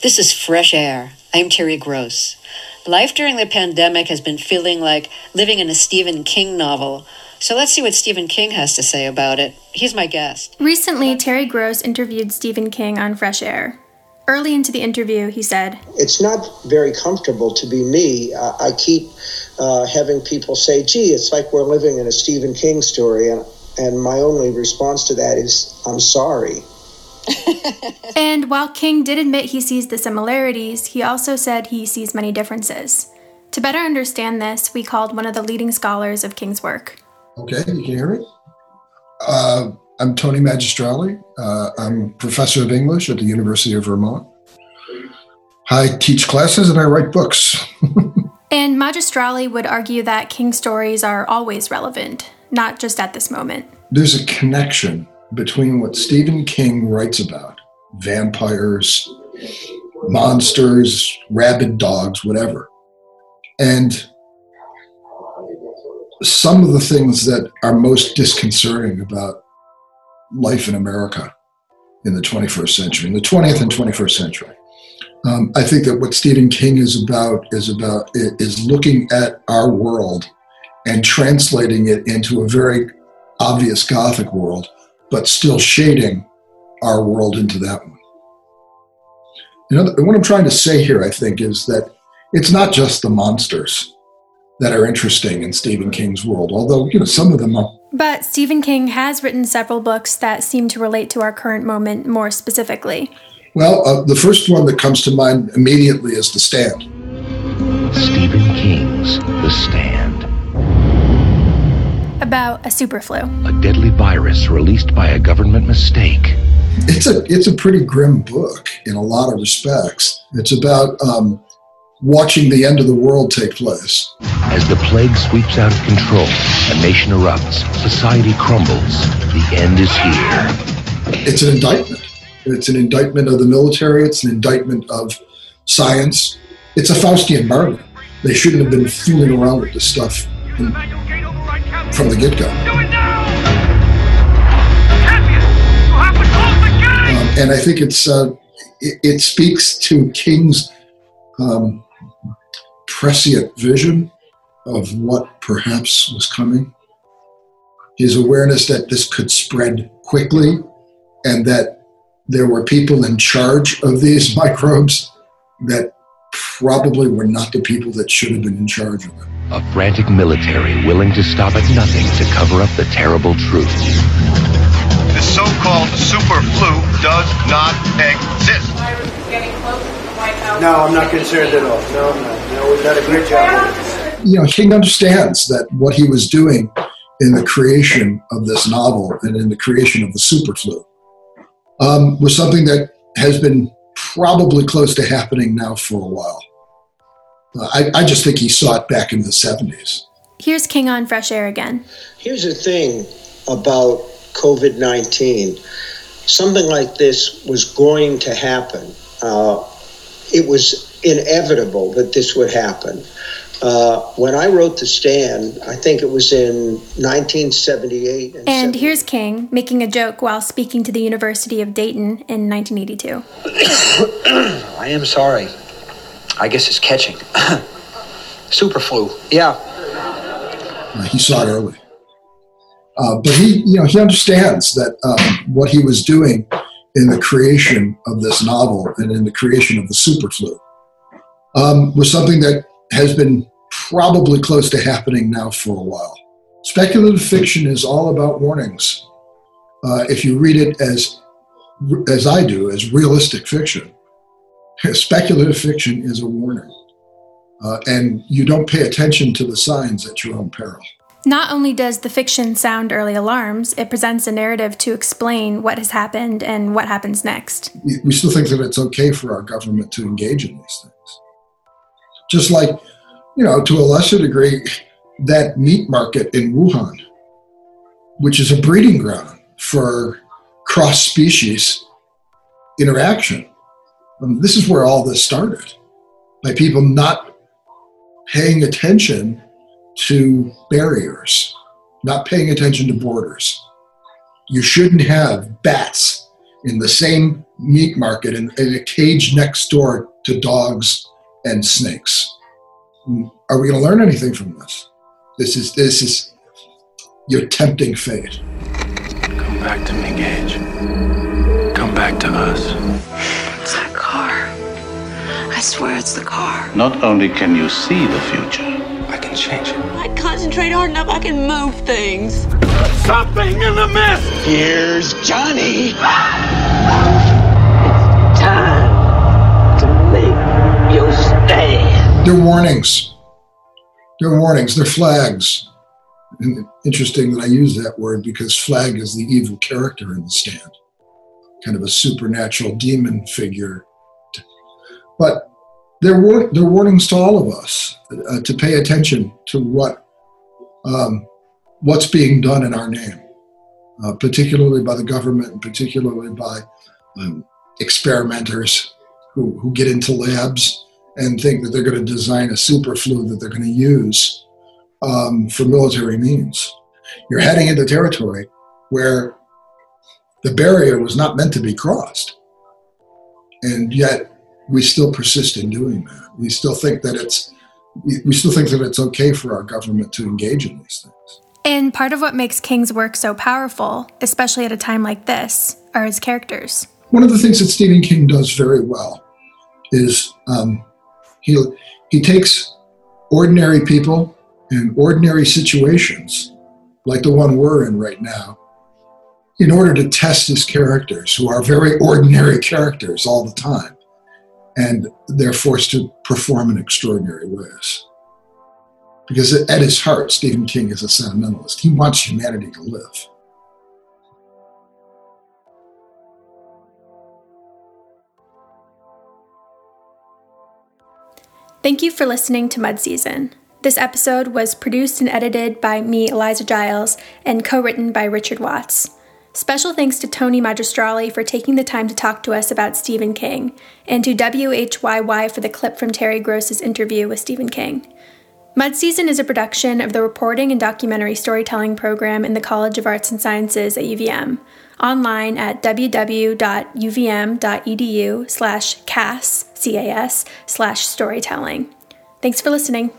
This is Fresh Air. I'm Terry Gross. Life during the pandemic has been feeling like living in a Stephen King novel. So let's see what Stephen King has to say about it. He's my guest. Recently, Terry Gross interviewed Stephen King on Fresh Air. Early into the interview, he said, It's not very comfortable to be me. Uh, I keep uh, having people say, gee, it's like we're living in a Stephen King story. And, and my only response to that is, I'm sorry. And while King did admit he sees the similarities, he also said he sees many differences. To better understand this, we called one of the leading scholars of King's work. Okay, you can hear me? Uh, I'm Tony Magistrale. Uh, I'm professor of English at the University of Vermont. I teach classes and I write books. and Magistrale would argue that King stories are always relevant, not just at this moment. There's a connection between what Stephen King writes about vampires, monsters, rabid dogs, whatever. And some of the things that are most disconcerting about life in America in the 21st century, in the 20th and 21st century. Um, I think that what Stephen King is about is about is looking at our world and translating it into a very obvious Gothic world but still shading our world into that one. You know, what I'm trying to say here, I think, is that it's not just the monsters that are interesting in Stephen King's world, although, you know, some of them are. But Stephen King has written several books that seem to relate to our current moment more specifically. Well, uh, the first one that comes to mind immediately is The Stand. Stephen King's The Stand about a superflu. A deadly virus released by a government mistake. It's a it's a pretty grim book in a lot of respects. It's about um, watching the end of the world take place. As the plague sweeps out of control, a nation erupts, society crumbles. The end is here. It's an indictment. It's an indictment of the military. It's an indictment of science. It's a Faustian murder. They shouldn't have been fooling around with this stuff from the get go. Um, and I think it's uh, it, it, speaks to King's um, prescient vision of what perhaps was coming. His awareness that this could spread quickly and that there were people in charge of these microbes that probably were not the people that should have been in charge of them. A frantic military willing to stop at nothing to cover up the terrible truth. The so-called super flu does not exist. No, I'm not concerned at all. No, no, no. We've done a great job. You know, King understands that what he was doing in the creation of this novel and in the creation of the super flu um, was something that has been probably close to happening now for a while. I, I just think he saw it back in the 70s. Here's King on Fresh Air again. Here's the thing about COVID 19 something like this was going to happen. Uh, it was inevitable that this would happen. Uh, when I wrote The Stand, I think it was in 1978. And, and here's King making a joke while speaking to the University of Dayton in 1982. I am sorry. I guess it's catching. Super flu. Yeah. He saw it early. Uh, but he, you know, he understands that um, what he was doing in the creation of this novel and in the creation of the super flu um, was something that has been probably close to happening now for a while. Speculative fiction is all about warnings. Uh, if you read it as as I do, as realistic fiction, speculative fiction is a warning. Uh, and you don't pay attention to the signs at your own peril. Not only does the fiction sound early alarms, it presents a narrative to explain what has happened and what happens next. We still think that it's okay for our government to engage in these things. Just like, you know, to a lesser degree, that meat market in Wuhan, which is a breeding ground for cross species interaction um, this is where all this started by people not paying attention to barriers, not paying attention to borders. You shouldn't have bats in the same meat market in, in a cage next door to dogs and snakes. Are we going to learn anything from this? This is this is your tempting fate. Come back to me, Gage. Come back to us. It's that car. I swear it's the car. Not only can you see the future, I can change it. I concentrate hard enough, I can move things. Something in the mist! Here's Johnny! It's time to make your stand. They're warnings. They're warnings. They're flags. And interesting that I use that word because flag is the evil character in the stand, kind of a supernatural demon figure. But they're, they're warnings to all of us uh, to pay attention to what um, what's being done in our name, uh, particularly by the government and particularly by um, experimenters who, who get into labs and think that they're going to design a super flu that they're going to use um, for military means. You're heading into territory where the barrier was not meant to be crossed. And yet we still persist in doing that. We still think that it's we still think that it's okay for our government to engage in these things. And part of what makes King's work so powerful, especially at a time like this, are his characters. One of the things that Stephen King does very well is um, he he takes ordinary people in ordinary situations, like the one we're in right now, in order to test his characters, who are very ordinary characters all the time. And they're forced to perform in extraordinary ways. Because at his heart, Stephen King is a sentimentalist. He wants humanity to live. Thank you for listening to Mud Season. This episode was produced and edited by me, Eliza Giles, and co written by Richard Watts. Special thanks to Tony Magistrale for taking the time to talk to us about Stephen King, and to WHYY for the clip from Terry Gross's interview with Stephen King. Mud Season is a production of the Reporting and Documentary Storytelling program in the College of Arts and Sciences at UVM, online at www.uvm.edu slash cas, C-A-S, slash storytelling. Thanks for listening.